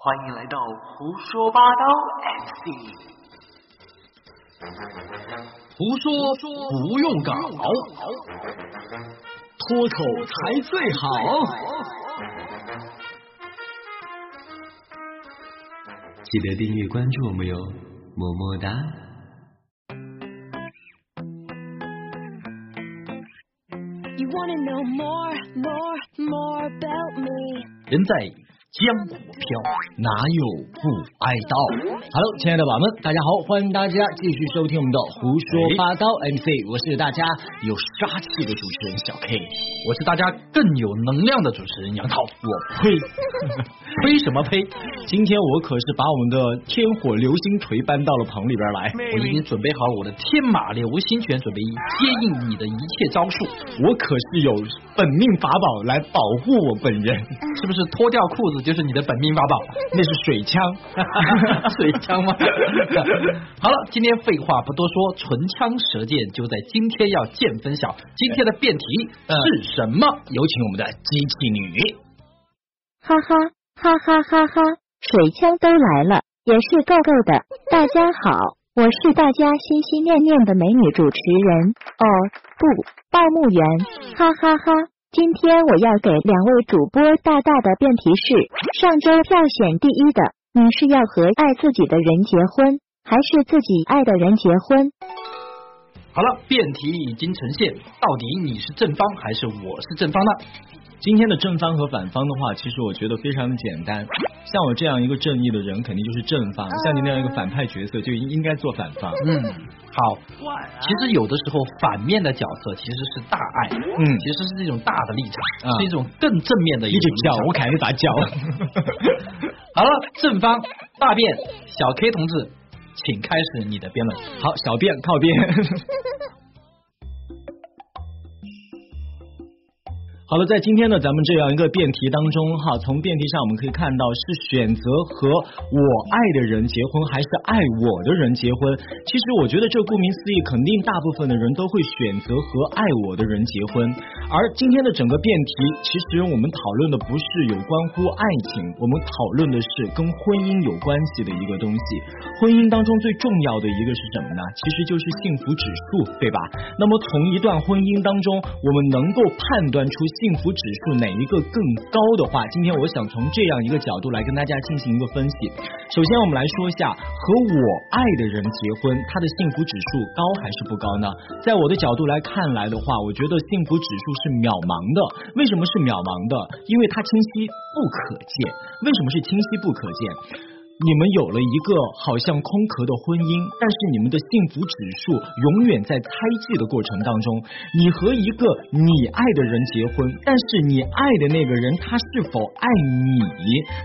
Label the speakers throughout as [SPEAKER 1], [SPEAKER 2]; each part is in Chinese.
[SPEAKER 1] 欢迎来到胡说八道 MC，
[SPEAKER 2] 胡说不用搞，脱口才最好。
[SPEAKER 3] 记得订阅关注我们哟，么么哒。
[SPEAKER 4] You wanna know more, more, more about me?
[SPEAKER 2] 人在江湖飘，哪有不挨刀？Hello，亲爱的宝宝们，大家好，欢迎大家继续收听我们的胡说八道 MC，我是大家有杀气的主持人小 K，我是大家更有能量的主持人杨涛。我呸，呸什么呸？今天我可是把我们的天火流星锤搬到了棚里边来，我已经准备好了我的天马流星拳，准备接应你的一切招数。我可是有本命法宝来保护我本人，是不是脱掉裤子就是你的本命法宝？那是水枪，水枪吗？好了，今天废话不多说，唇枪舌剑就在今天要见分晓。今天的辩题是什么？有请我们的机器女。
[SPEAKER 5] 哈哈哈哈哈哈！水枪都来了，也是够够的。大家好，我是大家心心念念的美女主持人哦不，报幕员，哈哈哈今天我要给两位主播大大的辩题是：上周票选第一的，你是要和爱自己的人结婚，还是自己爱的人结婚？
[SPEAKER 2] 好了，辩题已经呈现，到底你是正方还是我是正方呢？
[SPEAKER 6] 今天的正方和反方的话，其实我觉得非常的简单。像我这样一个正义的人，肯定就是正方；像你那样一个反派角色，就应应该做反方。
[SPEAKER 2] 嗯，好。其实有的时候反面的角色其实是大爱，
[SPEAKER 6] 嗯
[SPEAKER 2] 其实是这种大的立场，
[SPEAKER 6] 嗯
[SPEAKER 2] 是一种更正面的一种立场
[SPEAKER 6] 我凯一把叫。
[SPEAKER 2] 好了，正方大辩，小 K 同志，请开始你的辩论。
[SPEAKER 6] 好，小便靠边。好了，在今天呢，咱们这样一个辩题当中哈，从辩题上我们可以看到是选择和我爱的人结婚，还是爱我的人结婚。其实我觉得这顾名思义，肯定大部分的人都会选择和爱我的人结婚。而今天的整个辩题，其实我们讨论的不是有关乎爱情，我们讨论的是跟婚姻有关系的一个东西。婚姻当中最重要的一个是什么呢？其实就是幸福指数，对吧？那么从一段婚姻当中，我们能够判断出幸福指数哪一个更高的话，今天我想从这样一个角度来跟大家进行一个分析。首先，我们来说一下和我爱的人结婚，他的幸福指数高还是不高呢？在我的角度来看来的话，我觉得幸福指数是渺茫的。为什么是渺茫的？因为它清晰不可见。为什么是清晰不可见？你们有了一个好像空壳的婚姻，但是你们的幸福指数永远在猜忌的过程当中。你和一个你爱的人结婚，但是你爱的那个人他是否爱你？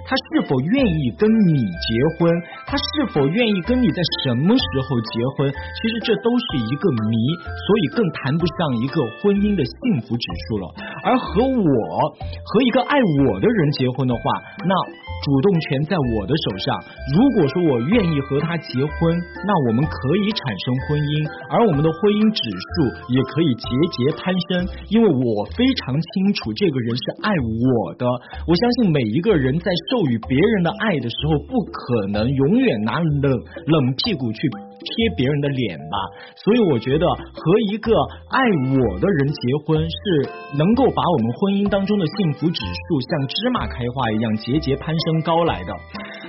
[SPEAKER 6] 他是否愿意跟你结婚？他是否愿意跟你在什么时候结婚？其实这都是一个谜，所以更谈不上一个婚姻的幸福指数了。而和我和一个爱我的人结婚的话，那主动权在我的手上。如果说我愿意和他结婚，那我们可以产生婚姻，而我们的婚姻指数也可以节节攀升，因为我非常清楚这个人是爱我的。我相信每一个人在授予别人的爱的时候，不可能永远拿冷冷屁股去。贴别人的脸吧，所以我觉得和一个爱我的人结婚是能够把我们婚姻当中的幸福指数像芝麻开花一样节节攀升高来的。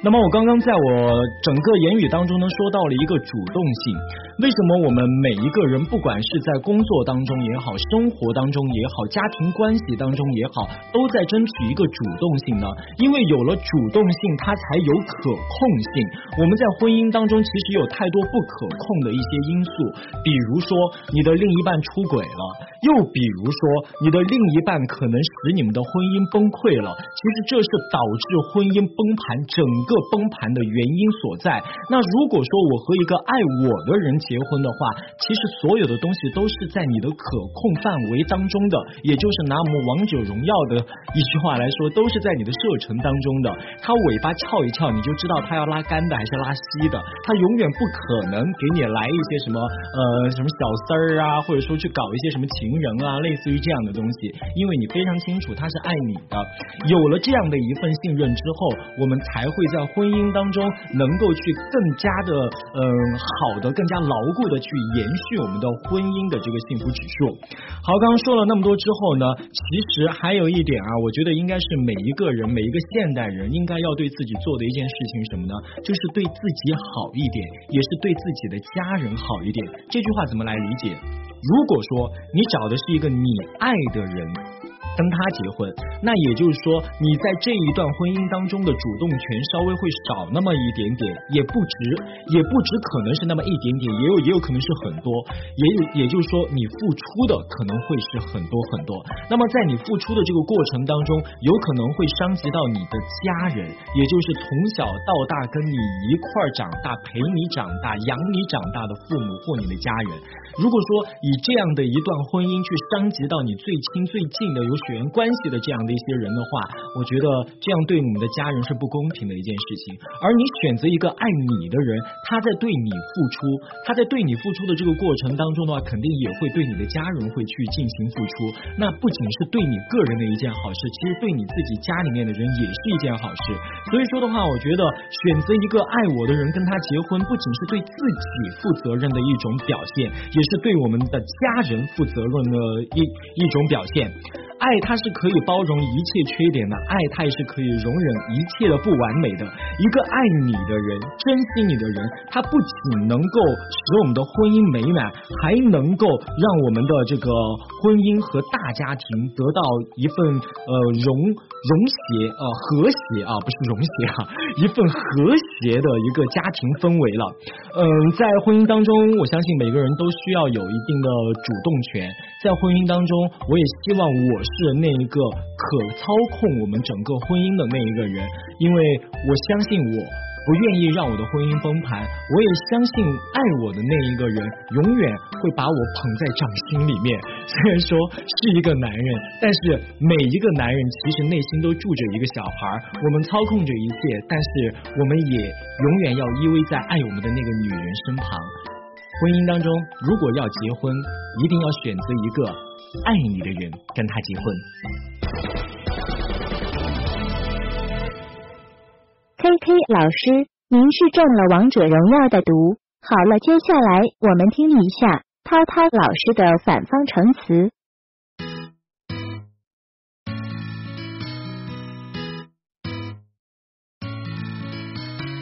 [SPEAKER 6] 那么我刚刚在我整个言语当中呢，说到了一个主动性。为什么我们每一个人，不管是在工作当中也好，生活当中也好，家庭关系当中也好，都在争取一个主动性呢？因为有了主动性，它才有可控性。我们在婚姻当中，其实有太多不可控的一些因素，比如说你的另一半出轨了，又比如说你的另一半可能使你们的婚姻崩溃了。其实这是导致婚姻崩盘整个崩盘的原因所在。那如果说我和一个爱我的人结婚的话，其实所有的东西都是在你的可控范围当中的，也就是拿我们王者荣耀的一句话来说，都是在你的射程当中的。它尾巴翘一翘，你就知道它要拉干的还是拉稀的。它永远不可能给你来一些什么呃什么小丝儿啊，或者说去搞一些什么情人啊，类似于这样的东西，因为你非常清楚他是爱你的。有了这样的一份信任之后，我们才会在婚姻当中能够去更加的嗯好的、更加牢固的去延续我们的婚姻的这个幸福指数。好，刚刚说了那么多之后呢，其实还有一点啊，我觉得应该是每一个人、每一个现代人应该要对自己做的一件事情什么呢？就是对自己好一点，也是对自己的家人好一点。这句话怎么来理解？如果说你找的是一个你爱的人。跟他结婚，那也就是说，你在这一段婚姻当中的主动权稍微会少那么一点点，也不值，也不止可能是那么一点点，也有也有可能是很多，也有也就是说，你付出的可能会是很多很多。那么在你付出的这个过程当中，有可能会伤及到你的家人，也就是从小到大跟你一块长大、陪你长大、养你长大的父母或你的家人。如果说以这样的一段婚姻去伤及到你最亲最近的有。血缘关系的这样的一些人的话，我觉得这样对你们的家人是不公平的一件事情。而你选择一个爱你的人，他在对你付出，他在对你付出的这个过程当中的话，肯定也会对你的家人会去进行付出。那不仅是对你个人的一件好事，其实对你自己家里面的人也是一件好事。所以说的话，我觉得选择一个爱我的人跟他结婚，不仅是对自己负责任的一种表现，也是对我们的家人负责任的一一种表现。爱它是可以包容一切缺点的，爱它也是可以容忍一切的不完美的。一个爱你的人，珍惜你的人，他不仅能够使我们的婚姻美满，还能够让我们的这个婚姻和大家庭得到一份呃融融协呃和谐啊，不是融协啊，一份和谐的一个家庭氛围了。嗯，在婚姻当中，我相信每个人都需要有一定的主动权。在婚姻当中，我也希望我是。那一个可操控我们整个婚姻的那一个人，因为我相信我不愿意让我的婚姻崩盘，我也相信爱我的那一个人永远会把我捧在掌心里面。虽然说是一个男人，但是每一个男人其实内心都住着一个小孩，我们操控着一切，但是我们也永远要依偎在爱我们的那个女人身旁。婚姻当中，如果要结婚，一定要选择一个。爱你的人跟他结婚。
[SPEAKER 5] K K 老师，您是中了王者荣耀的毒。好了，接下来我们听一下涛涛老师的反方程词。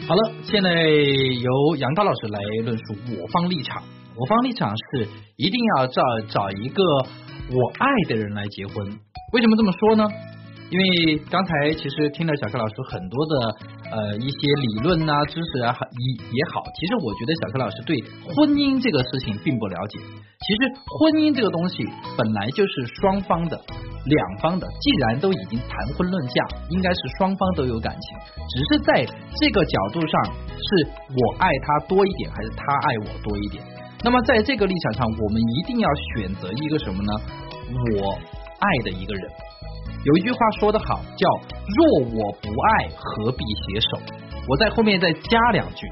[SPEAKER 7] 好了，现在由杨涛老师来论述我方立场。我方立场是一定要找找一个。我爱的人来结婚，为什么这么说呢？因为刚才其实听了小柯老师很多的呃一些理论啊知识啊也也好，其实我觉得小柯老师对婚姻这个事情并不了解。其实婚姻这个东西本来就是双方的两方的，既然都已经谈婚论嫁，应该是双方都有感情，只是在这个角度上是我爱他多一点，还是他爱我多一点。那么在这个立场上，我们一定要选择一个什么呢？我爱的一个人。有一句话说得好，叫“若我不爱，何必携手”。我在后面再加两句：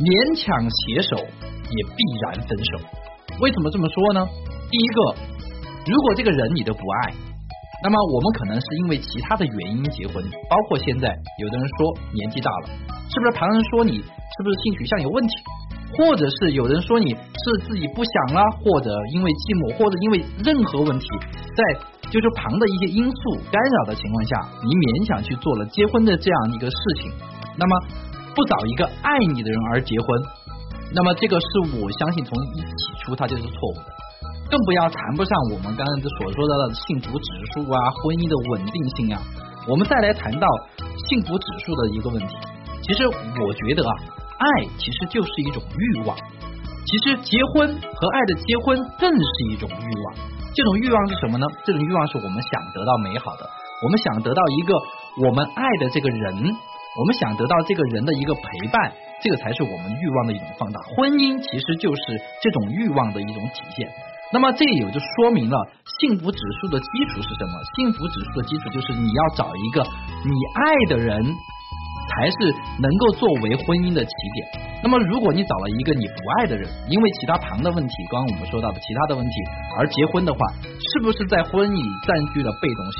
[SPEAKER 7] 勉强携手，也必然分手。为什么这么说呢？第一个，如果这个人你都不爱，那么我们可能是因为其他的原因结婚，包括现在有的人说年纪大了，是不是旁人说你是不是性取向有问题？或者是有人说你是自己不想了，或者因为寂寞，或者因为任何问题，在就是旁的一些因素干扰的情况下，你勉强去做了结婚的这样一个事情，那么不找一个爱你的人而结婚，那么这个是我相信从一起初它就是错误的，更不要谈不上我们刚才所说的幸福指数啊，婚姻的稳定性啊，我们再来谈到幸福指数的一个问题，其实我觉得啊。爱其实就是一种欲望，其实结婚和爱的结婚更是一种欲望。这种欲望是什么呢？这种欲望是我们想得到美好的，我们想得到一个我们爱的这个人，我们想得到这个人的一个陪伴，这个才是我们欲望的一种放大。婚姻其实就是这种欲望的一种体现。那么这也就说明了幸福指数的基础是什么？幸福指数的基础就是你要找一个你爱的人。才是能够作为婚姻的起点。那么，如果你找了一个你不爱的人，因为其他旁的问题，刚刚我们说到的其他的问题而结婚的话，是不是在婚姻里占据了被动性？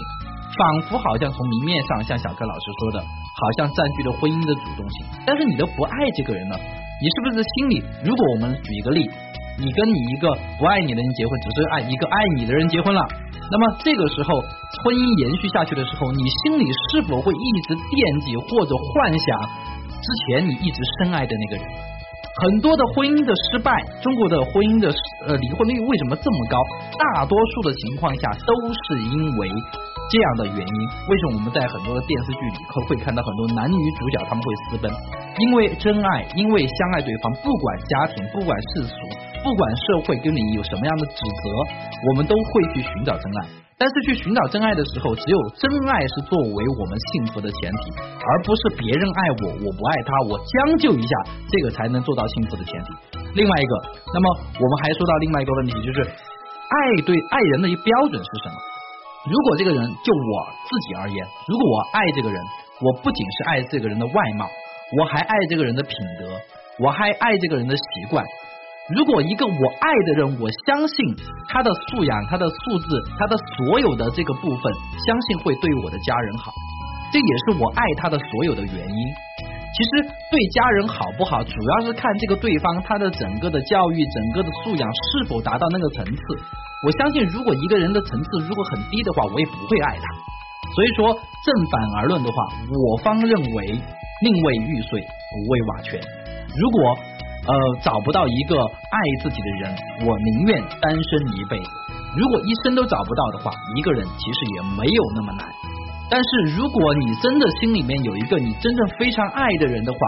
[SPEAKER 7] 仿佛好像从明面上，像小柯老师说的，好像占据了婚姻的主动性。但是你都不爱这个人了，你是不是心里？如果我们举一个例，你跟你一个不爱你的人结婚，只是爱一个爱你的人结婚了，那么这个时候婚姻延续下去的时候，你心里是否会一直惦记或者幻想之前你一直深爱的那个人？很多的婚姻的失败，中国的婚姻的呃离婚率为什么这么高？大多数的情况下都是因为这样的原因。为什么我们在很多的电视剧里会会看到很多男女主角他们会私奔？因为真爱，因为相爱对方，不管家庭，不管世俗，不管社会跟你有什么样的指责，我们都会去寻找真爱。但是去寻找真爱的时候，只有真爱是作为我们幸福的前提，而不是别人爱我，我不爱他，我将就一下，这个才能做到幸福的前提。另外一个，那么我们还说到另外一个问题，就是爱对爱人的一标准是什么？如果这个人就我自己而言，如果我爱这个人，我不仅是爱这个人的外貌，我还爱这个人的品德，我还爱这个人的习惯。如果一个我爱的人，我相信他的素养、他的素质、他的所有的这个部分，相信会对我的家人好，这也是我爱他的所有的原因。其实对家人好不好，主要是看这个对方他的整个的教育、整个的素养是否达到那个层次。我相信，如果一个人的层次如果很低的话，我也不会爱他。所以说，正反而论的话，我方认为宁为玉碎，不为瓦全。如果呃，找不到一个爱自己的人，我宁愿单身一辈子。如果一生都找不到的话，一个人其实也没有那么难。但是如果你真的心里面有一个你真正非常爱的人的话，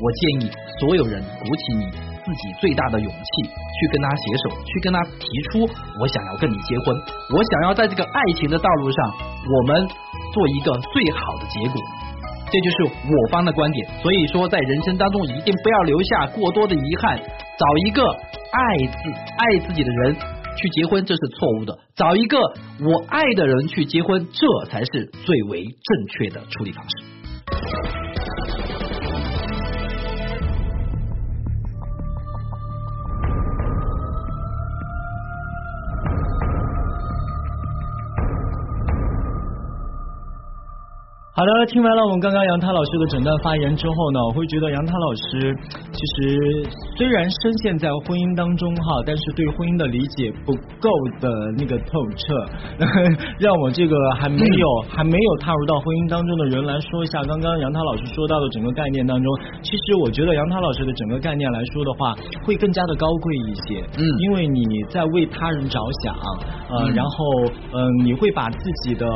[SPEAKER 7] 我建议所有人鼓起你自己最大的勇气，去跟他携手，去跟他提出我想要跟你结婚，我想要在这个爱情的道路上，我们做一个最好的结果。这就是我方的观点，所以说在人生当中一定不要留下过多的遗憾，找一个爱自爱自己的人去结婚，这是错误的；找一个我爱的人去结婚，这才是最为正确的处理方式。
[SPEAKER 6] 好的，听完了我们刚刚杨涛老师。的整段发言之后呢，我会觉得杨涛老师其实虽然深陷在婚姻当中哈，但是对婚姻的理解不够的那个透彻，让我这个还没有还没有踏入到婚姻当中的人来说一下，刚刚杨涛老师说到的整个概念当中，其实我觉得杨涛老师的整个概念来说的话，会更加的高贵一些，
[SPEAKER 7] 嗯。
[SPEAKER 6] 因为你在为他人着想，呃，
[SPEAKER 7] 嗯
[SPEAKER 6] 然后嗯、你会把自己的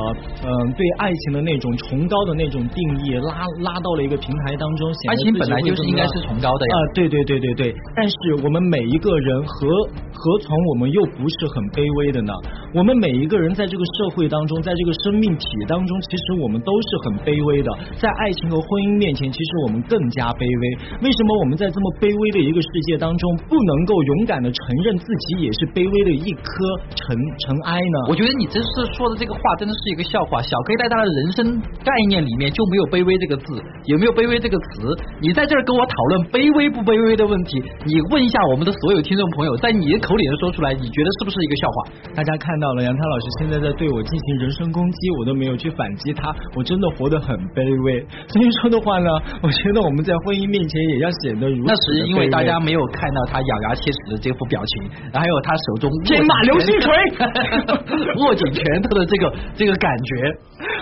[SPEAKER 6] 嗯、对爱情的那种崇高的那种定义拉拉到了一个平台当中，
[SPEAKER 7] 爱情本来就是应该是崇高的呀
[SPEAKER 6] 啊、。对对对对对，但是我们每一个人何何从我们又不是很卑微的呢？我们每一个人在这个社会当中，在这个生命体当中，其实我们都是很卑微的。在爱情和婚姻面前，其实我们更加卑微。为什么我们在这么卑微的一个世界当中，不能够勇敢的承认自己也是卑微的一颗尘尘埃呢？
[SPEAKER 7] 我觉得你这是说的这个话真的是一个笑话。小 K 在他的人生概念里面就没有“卑微”这个字，有没有“卑微”这个词？你在这儿跟我讨论卑微不卑微的问题，你问一下我们的所有听众朋友，在你的口里头说出来，你觉得是不是一个笑话？
[SPEAKER 6] 大家看到了杨涛老师现在在对我进行人身攻击，我都没有去反击他，我真的活得很卑微。所以说的话呢，我觉得我们在婚姻面前也要显得如此
[SPEAKER 7] 那是因为大家没有看到他咬牙切齿的这副表情，还有他手中握
[SPEAKER 6] 天马流星锤
[SPEAKER 7] 握紧拳头的这个这个感觉。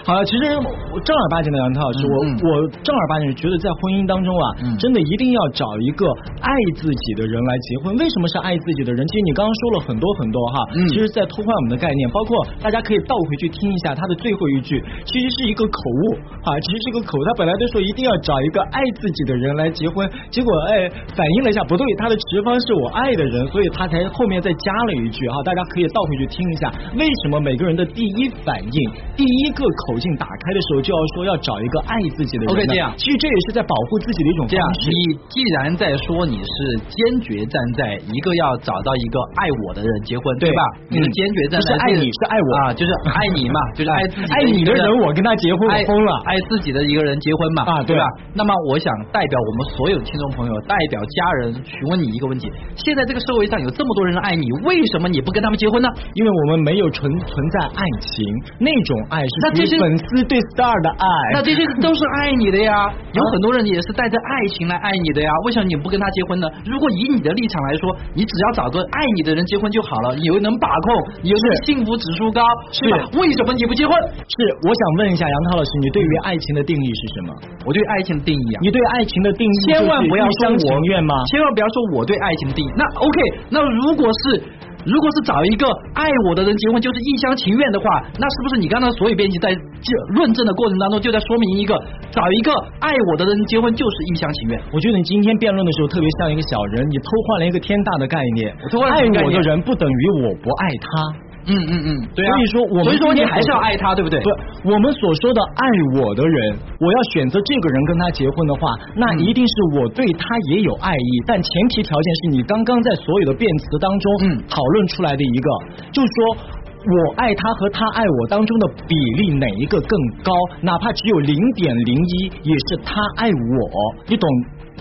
[SPEAKER 6] 好了，其实我正儿八经的杨涛老师，我我正儿八经觉得在婚姻当中啊，
[SPEAKER 7] 嗯
[SPEAKER 6] 真的一定要找一个爱自己的人来结婚。为什么是爱自己的人？其实你刚刚说了很多很多哈，
[SPEAKER 7] 嗯
[SPEAKER 6] 其实在偷换我们的概念，包括大家可以倒回去听一下他的最后一句，其实是一个口误啊，其实是个口误。他本来都说一定要找一个爱自己的人来结婚，结果哎反应了一下不对，他的持方是我爱的人，所以他才后面再加了一句哈，大家可以倒回去听一下，为什么每个人的第一反应、第一个口径打开的时候就要说要找一个爱自己的人呢
[SPEAKER 7] OK，这样
[SPEAKER 6] 其实这也是在保护自己的一种
[SPEAKER 7] 这样
[SPEAKER 6] 方，式。
[SPEAKER 7] 你既然在说你是坚决站在一个要找到一个爱我的人结婚，
[SPEAKER 6] 对
[SPEAKER 7] 吧？
[SPEAKER 6] 嗯
[SPEAKER 7] 你是坚决站在
[SPEAKER 6] 不是爱你是爱我
[SPEAKER 7] 啊，就是爱你嘛，就是爱自己
[SPEAKER 6] 爱你的人，我跟他结婚，我
[SPEAKER 7] 爱
[SPEAKER 6] 疯了。
[SPEAKER 7] 爱自己的一个人结婚嘛，
[SPEAKER 6] 啊对
[SPEAKER 7] 对吧？那么我想代表我们所有听众朋友，代表家人询问你一个问题：现在这个社会上有这么多人爱你，为什么你不跟他们结婚呢？
[SPEAKER 6] 因为我们没有存存在爱情那种爱是
[SPEAKER 7] 那这些
[SPEAKER 6] 粉丝对 star 的爱。
[SPEAKER 7] 那这些都是爱你的呀，有很多人也是带着爱情来爱你的呀。为什么你不跟他结婚呢？如果以你的立场来说，你只要找个爱你的人结婚就好了，你又能把控，你又是幸福指数高，
[SPEAKER 6] 是
[SPEAKER 7] 对吧？为什么你不结婚？
[SPEAKER 6] 是，我想问一下杨涛老师，你对于爱情的定义是什么？
[SPEAKER 7] 我对爱情的定义啊，
[SPEAKER 6] 你对爱情的定义
[SPEAKER 7] 千万不要说我
[SPEAKER 6] 愿吗？
[SPEAKER 7] 千万不要说我对爱情的定义。那 OK，那如果是如果是找一个爱我的人结婚，就是一厢情愿的话，那是不是你刚才所有编辑在这论证的过程当中，就在说明一个找一个爱我的人结婚就是一厢情愿？
[SPEAKER 6] 我觉得你今天辩论的时候特别像一个小人，你偷换了一个天大的概念。
[SPEAKER 7] 我偷换了
[SPEAKER 6] 爱我的人不等于我不爱他。
[SPEAKER 7] 嗯嗯嗯，对啊。
[SPEAKER 6] 所以说我们
[SPEAKER 7] 所以说你还是要爱他，对不对？
[SPEAKER 6] 不，我们所说的爱我的人，我要选择这个人跟他结婚的话，那
[SPEAKER 7] 嗯
[SPEAKER 6] 一定是我对他也有爱意，但前提条件是你刚刚在所有的辩词当中，
[SPEAKER 7] 嗯
[SPEAKER 6] 讨论出来的一个，就是说。我爱他和他爱我当中的比例哪一个更高？哪怕只有零点零一，也是他爱我。你懂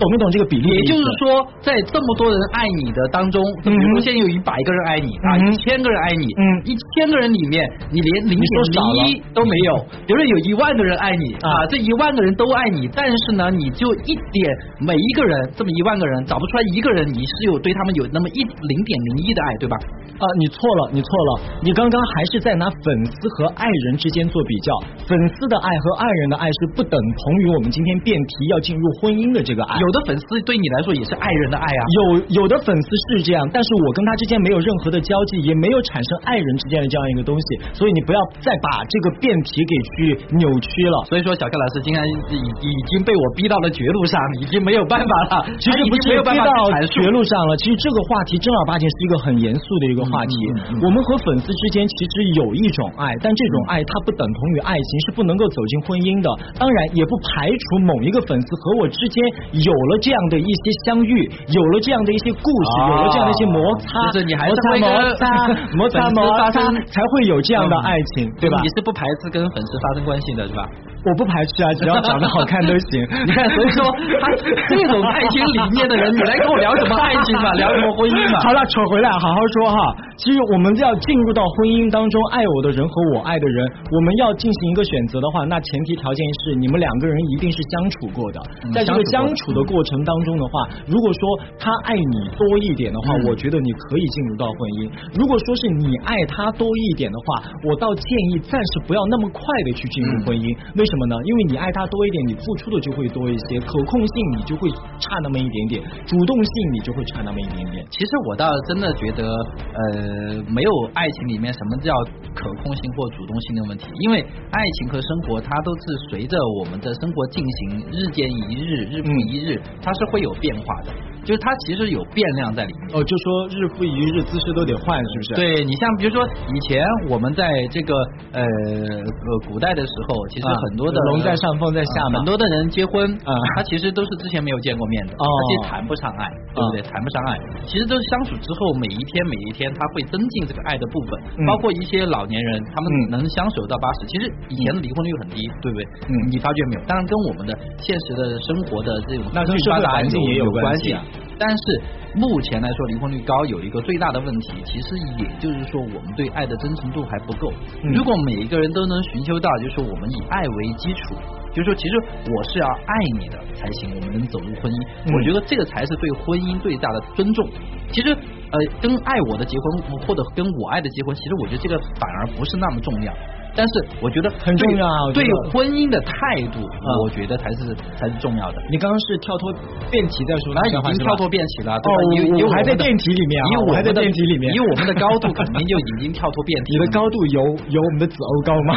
[SPEAKER 6] 懂没懂这个比例？
[SPEAKER 7] 也就是说，在这么多人爱你的当中，比如说现在有一百个人爱你啊，
[SPEAKER 6] 嗯
[SPEAKER 7] 一千个人爱你，
[SPEAKER 6] 嗯
[SPEAKER 7] 一千个人里面你连零点零一都没有，比如说有一万个人爱你
[SPEAKER 6] 啊
[SPEAKER 7] 啊，这一万个人都爱你，但是呢，你就一点每一个人这么一万个人找不出来一个人你是有对他们有那么一零点零一的爱，对吧？
[SPEAKER 6] 啊，你错了，你错了，你刚刚还是在拿粉丝和爱人之间做比较，粉丝的爱和爱人的爱是不等同于我们今天辩题要进入婚姻的这个爱。
[SPEAKER 7] 有的粉丝对你来说也是爱人的爱啊，
[SPEAKER 6] 有有的粉丝是这样，但是我跟他之间没有任何的交际，也没有产生爱人之间的这样一个东西，所以你不要再把这个辩题给去扭曲了。
[SPEAKER 7] 所以说小柯老师今天已已经被我逼到了绝路上，已经没有办法了，
[SPEAKER 6] 其实不是
[SPEAKER 7] 没有办法
[SPEAKER 6] 逼到绝路上了，其实这个话题正儿八经是一个很严肃的一个话题。我们和粉丝之间其实有一种爱，但这种爱它不等同于爱情，是不能够走进婚姻的。当然，也不排除某一个粉丝和我之间有了这样的一些相遇，有了这样的一些故事，
[SPEAKER 7] 啊
[SPEAKER 6] 有了这样的一些摩擦，
[SPEAKER 7] 就是你还是
[SPEAKER 6] 摩擦摩擦摩擦摩擦，才会有这样的爱情，对吧？
[SPEAKER 7] 你是不排斥跟粉丝发生关系的，是吧？
[SPEAKER 6] 我不排斥啊，只要长得好看都行。
[SPEAKER 7] 你看，所以说他这种爱情理念的人，你来跟我聊什么爱情嘛，聊什么婚姻嘛？
[SPEAKER 6] 好了，扯回来，好好说哈。其实我们要进入到婚姻当中，爱我的人和我爱的人，我们要进行一个选择的话，那前提条件是你们两个人一定是相处过的。在这个相处的过程当中的话，如果说他爱你多一点的话，
[SPEAKER 7] 嗯
[SPEAKER 6] 我觉得你可以进入到婚姻。如果说是你爱他多一点的话，我倒建议暂时不要那么快的去进入婚姻。为什么呢？因为你爱他多一点，你付出的就会多一些，可控性你就会差那么一点点，主动性你就会差那么一点点。
[SPEAKER 7] 其实我倒真的觉得，呃，没有爱情里面什么叫可控性或主动性的问题，因为爱情和生活它都是随着我们的生活进行，日间一日，日复一日，它是会有变化的，就是它其实有变量在里面。
[SPEAKER 6] 哦，就说日复一日，姿势都得换，是不是？，
[SPEAKER 7] 对你像比如说以前我们在这个呃呃古代的时候，其实
[SPEAKER 6] 啊
[SPEAKER 7] 很多的
[SPEAKER 6] 龙在上，凤在下嘛。
[SPEAKER 7] 很多的人结婚
[SPEAKER 6] 啊
[SPEAKER 7] 他其实都是之前没有见过面的，
[SPEAKER 6] 哦
[SPEAKER 7] 他其实谈不上爱，对不对？谈不上爱，其实都是相处之后，每一天每一天，他会增进这个爱的部分，
[SPEAKER 6] 嗯
[SPEAKER 7] 包括一些老年人，他们
[SPEAKER 6] 嗯
[SPEAKER 7] 能相守到八十，其实以前的离婚率很低，对不对？
[SPEAKER 6] 嗯
[SPEAKER 7] 你发觉没有？当然跟我们的现实的生活的这种
[SPEAKER 6] 那跟社会
[SPEAKER 7] 发达
[SPEAKER 6] 环境也有
[SPEAKER 7] 有
[SPEAKER 6] 关系啊。
[SPEAKER 7] 但是目前来说，离婚率高有一个最大的问题，其实也就是说我们对爱的真诚度还不够。
[SPEAKER 6] 嗯
[SPEAKER 7] 如果每一个人都能寻求到，就是说我们以爱为基础，就是说其实我是要爱你的才行，我们能走入婚姻。
[SPEAKER 6] 嗯
[SPEAKER 7] 我觉得这个才是对婚姻最大的尊重。其实呃，跟爱我的结婚或者跟我爱的结婚，其实我觉得这个反而不是那么重要。但是我觉得
[SPEAKER 6] 很重要啊
[SPEAKER 7] 对婚姻的态度，
[SPEAKER 6] 嗯
[SPEAKER 7] 我觉得才是才是重要的。
[SPEAKER 6] 你刚刚是跳脱辩题在说
[SPEAKER 7] 然后
[SPEAKER 6] 这句话是吧
[SPEAKER 7] 已经跳脱辩题了，对吧？
[SPEAKER 6] 哦
[SPEAKER 7] 以以
[SPEAKER 6] 我我还在辩题里面啊
[SPEAKER 7] 以我
[SPEAKER 6] 我还在辩题里面
[SPEAKER 7] 因为我们的高度肯定就已经跳脱辩题了。
[SPEAKER 6] 你的高度有有我们的子欧高吗？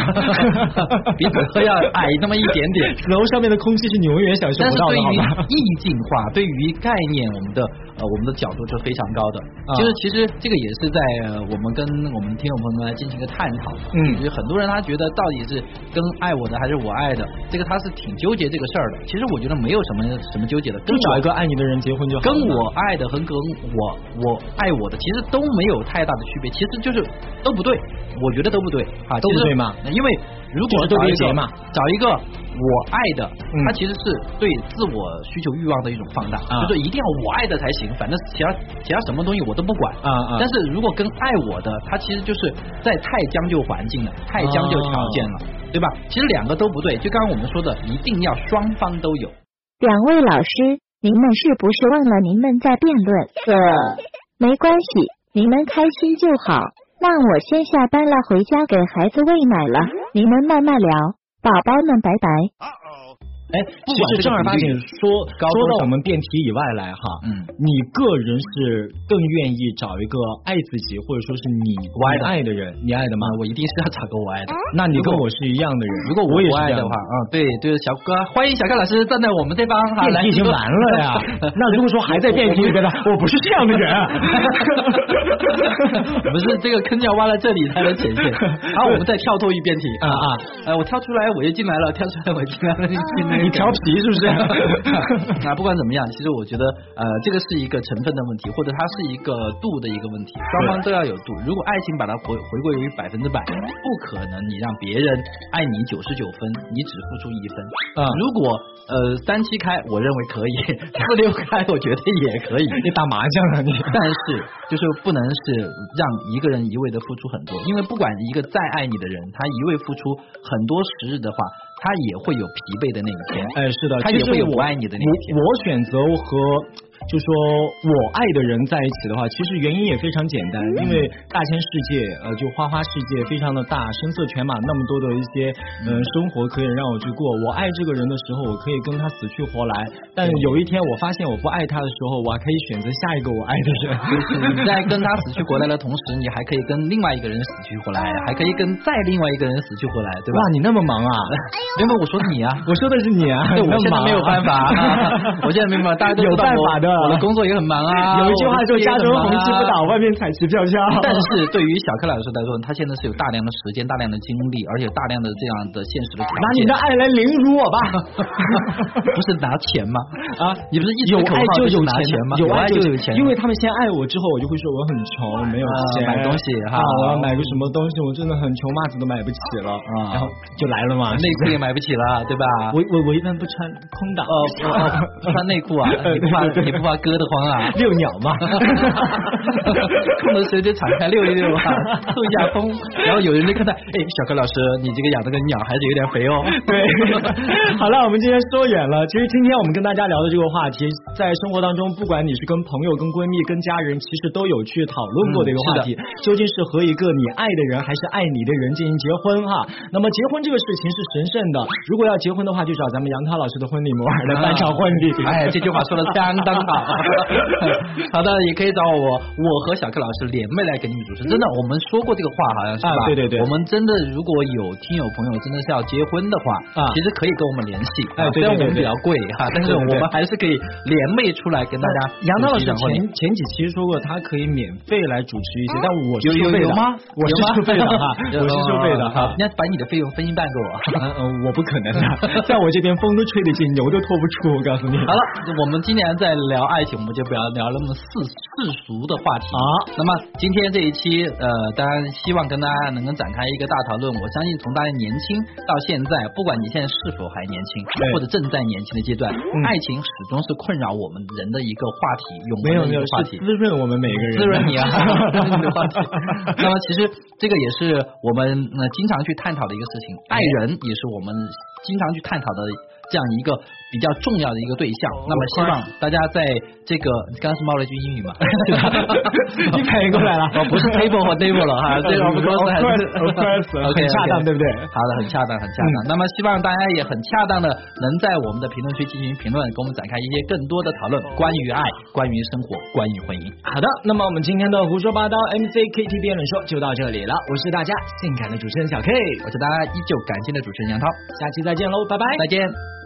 [SPEAKER 7] 比子欧要矮那么一点点。
[SPEAKER 6] 子欧上面的空气是你永远享受不到的，好吗？
[SPEAKER 7] 意境化，对于概念，我们的呃我们的角度是非常高的。
[SPEAKER 6] 啊
[SPEAKER 7] 就是其实这个也是在呃我们跟我们听众朋友们来进行一个探讨。
[SPEAKER 6] 嗯
[SPEAKER 7] 就是很多人他觉得到底是跟爱我的还是我爱的，这个他是挺纠结这个事儿的。其实我觉得没有什么什么纠结的，
[SPEAKER 6] 就找一个爱你的人结婚就好。
[SPEAKER 7] 跟我爱的和跟我我爱我的其实都没有太大的区别，其实就是都不对，我觉得都不对啊，
[SPEAKER 6] 都不对嘛
[SPEAKER 7] 因为如果
[SPEAKER 6] 就是都
[SPEAKER 7] 找一个
[SPEAKER 6] 别结嘛
[SPEAKER 7] 找一个我爱的，
[SPEAKER 6] 嗯
[SPEAKER 7] 它其实是对自我需求欲望的一种放大，
[SPEAKER 6] 啊
[SPEAKER 7] 就是一定要我爱的才行，反正其他其他什么东西我都不管
[SPEAKER 6] 啊啊
[SPEAKER 7] 但是如果跟爱我的，他其实就是在太将就环境了，太将就条件了。对吧？其实两个都不对，就刚刚我们说的，一定要双方都有。
[SPEAKER 5] 两位老师，您们是不是忘了您们在辩论？呃，没关系，你们开心就好。那我先下班了，回家给孩子喂奶了，你们慢慢聊，宝宝们拜拜。
[SPEAKER 6] 哎，其实正儿八经说说到我们辩题以外来哈，
[SPEAKER 7] 嗯，
[SPEAKER 6] 你个人是更愿意找一个爱自己或者说是你
[SPEAKER 7] 我爱的
[SPEAKER 6] 爱的人，你爱的吗？
[SPEAKER 7] 我一定是要找个我爱的。
[SPEAKER 6] 那你跟我是一样的人，
[SPEAKER 7] 如果
[SPEAKER 6] 我也是这样
[SPEAKER 7] 不爱的话，啊，对对，小哥，欢迎小哥老师站在我们这方哈，来
[SPEAKER 6] 辩题已经完了呀。那如果说还在辩题里边呢，我不是这样的人。
[SPEAKER 7] 不是这个坑要挖到这里才能前进，然后，我们再跳脱一遍题
[SPEAKER 6] 啊啊，
[SPEAKER 7] 哎，我跳出来我就进来了，跳出来我就进来了，
[SPEAKER 6] 你调皮是不是？
[SPEAKER 7] 那不管怎么样，其实我觉得呃，这个是一个成分的问题，或者它是一个度的一个问题，双方都要有度。如果爱情把它回回归于百分之百，不可能你让别人爱你九十九分，你只付出一分。
[SPEAKER 6] 啊
[SPEAKER 7] 如果呃三七开，我认为可以；四六开，我觉得也可以。
[SPEAKER 6] 你打麻将啊你？
[SPEAKER 7] 但是就是不能是让一个人一味的付出很多，因为不管一个再爱你的人，他一味付出很多时日的话，他也会有疲惫的那一天。
[SPEAKER 6] 哎，是的，
[SPEAKER 7] 他也会有不爱你的那一天
[SPEAKER 6] 我我选择和就说我爱的人在一起的话，其实原因也非常简单，因为大千世界，呃，就花花世界非常的大，声色犬马那么多的一些呃生活可以让我去过。我爱这个人的时候，我可以跟他死去活来，但有一天我发现我不爱他的时候，我还可以选择下一个我爱的人。
[SPEAKER 7] 你在跟他死去活来的同时，你还可以跟另外一个人死去活来，还可以跟再另外一个人死去活来，对吧？
[SPEAKER 6] 哇，你那么忙啊！
[SPEAKER 7] 因为我说你啊，
[SPEAKER 6] 我说的是你啊，
[SPEAKER 7] 我现在没有办法，我现在没有办法，大家都
[SPEAKER 6] 有办法的
[SPEAKER 7] 我的工作也很忙啊。
[SPEAKER 6] 有一句话说：“家中红旗不
[SPEAKER 7] 倒。
[SPEAKER 6] 外面彩旗飘飘。”
[SPEAKER 7] 但是对于小柯老师来说，他现在是有大量的时间、大量的精力，而且大量的这样的现实的条
[SPEAKER 6] 拿你的。爱来凌辱我吧！
[SPEAKER 7] 不是拿钱吗？
[SPEAKER 6] 啊，
[SPEAKER 7] 你不是一直
[SPEAKER 6] 有爱就有
[SPEAKER 7] 拿钱吗？
[SPEAKER 6] 有
[SPEAKER 7] 爱
[SPEAKER 6] 就
[SPEAKER 7] 就有钱，
[SPEAKER 6] 因为他们先爱我之后，我就会说我很穷，没有钱
[SPEAKER 7] 啊买东西哈
[SPEAKER 6] 啊，我要买个什么东西，我真的很穷，袜子都买不起了
[SPEAKER 7] 啊
[SPEAKER 6] 然后就来了嘛，
[SPEAKER 7] 内裤也买不起了，对吧？
[SPEAKER 6] 我我我一般不穿空档，
[SPEAKER 7] 穿内裤啊？你不不怕割得慌啊？
[SPEAKER 6] 遛鸟嘛，
[SPEAKER 7] 空的时候就敞开遛一遛啊，透一下风。然后有人就看到，哎，小柯老师，你这个养的个鸟还是有点肥哦。
[SPEAKER 6] 对，好了，我们今天说远了。其实今天我们跟大家聊的这个话题，在生活当中，不管你是跟朋友、跟闺蜜、跟家人，其实都有去讨论过的一个话题，究竟是和一个你爱的人，还是爱你的人进行结婚哈？那么结婚这个事情是神圣的，如果要结婚的话，就找咱们杨涛老师的婚礼摩尔来办场婚礼。
[SPEAKER 7] 哎，这句话说的相当好。好的，也可以找我，我和小柯老师联袂来给你们主持。真的，我们说过这个话，好像是吧？
[SPEAKER 6] 啊对对对
[SPEAKER 7] 我们真的如果有听友朋友真的是要结婚的话，
[SPEAKER 6] 啊
[SPEAKER 7] 其实可以跟我们联系。
[SPEAKER 6] 哎
[SPEAKER 7] 虽然我们比较贵哈，但是我们还是可以联袂出来跟大家
[SPEAKER 6] 杨涛老师前前几期说过，他可以免费来主持一些，但我是收费的
[SPEAKER 7] 吗？
[SPEAKER 6] 我是收费的哈，
[SPEAKER 7] 有
[SPEAKER 6] 我是收费的哈。
[SPEAKER 7] 那把你的费用分一半给我。
[SPEAKER 6] 我不可能的，在我这边风都吹得进，牛都拖不出。我告诉你。
[SPEAKER 7] 好了，我们今年在聊爱情，我们就不要聊那么世世俗的话题
[SPEAKER 6] 啊。
[SPEAKER 7] 那么今天这一期，呃，当然希望跟大家能够展开一个大讨论。我相信从大家年轻到现在，不管你现在是否还年轻，或者正在年轻的阶段，爱情始终是困扰我们人的一个话题，永
[SPEAKER 6] 没有没有
[SPEAKER 7] 恒的一个，话题。
[SPEAKER 6] 滋润我们每一个人，
[SPEAKER 7] 滋润你啊，滋润你的话题。那么其实这个也是我们呃经常去探讨的一个事情，爱人也是我们经常去探讨的这样一个比较重要的一个对象。那么希望大家在这个你刚刚是冒了一句英语嘛？
[SPEAKER 6] 你 反应过来了
[SPEAKER 7] 哦，不是 table 和 table 了哈，这个 of course 还是
[SPEAKER 6] Of course, of
[SPEAKER 7] course，OK，
[SPEAKER 6] 很恰当，对不对？
[SPEAKER 7] 好的，很恰当，很恰当。那么希望大家也很恰当的能在我们的评论区进行评论，跟我们展开一些更多的讨论，关于爱，关于生活，关于婚姻。
[SPEAKER 6] 好的，那么我们今天的胡说八道 MC KT 辩论说就到这里了，我是大家性感的主持人小 K，
[SPEAKER 7] 我是大家依旧感性的主持人杨涛，
[SPEAKER 6] 下期再见喽，拜拜。
[SPEAKER 7] 再见。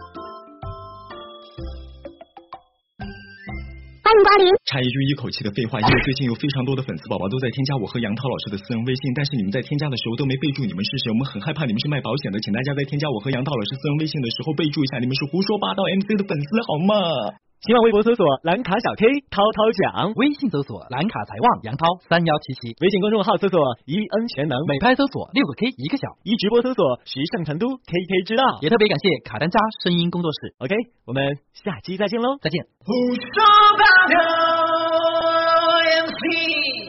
[SPEAKER 5] 欢迎光临。
[SPEAKER 8] 插一句一口气的废话，因为最近有非常多的粉丝宝宝都在添加我和杨涛老师的私人微信，但是你们在添加的时候都没备注你们是谁，我们很害怕你们是卖保险的，请大家在添加我和杨涛老师私人微信的时候备注一下你们是胡说八道 MC 的粉丝好吗？
[SPEAKER 6] 新浪微博搜索蓝卡小 K 涛涛讲，
[SPEAKER 7] 微信搜索蓝卡财旺杨涛三幺七七，
[SPEAKER 6] 微信公众号搜索一恩全能，
[SPEAKER 7] 美拍搜索六个 K 一个小，
[SPEAKER 6] 一直播搜索时尚成都 KK 知道。
[SPEAKER 7] 也特别感谢卡丹扎声音工作室
[SPEAKER 6] ，OK，我们下期再见喽。
[SPEAKER 7] 再见。
[SPEAKER 1] 胡说八道 MC。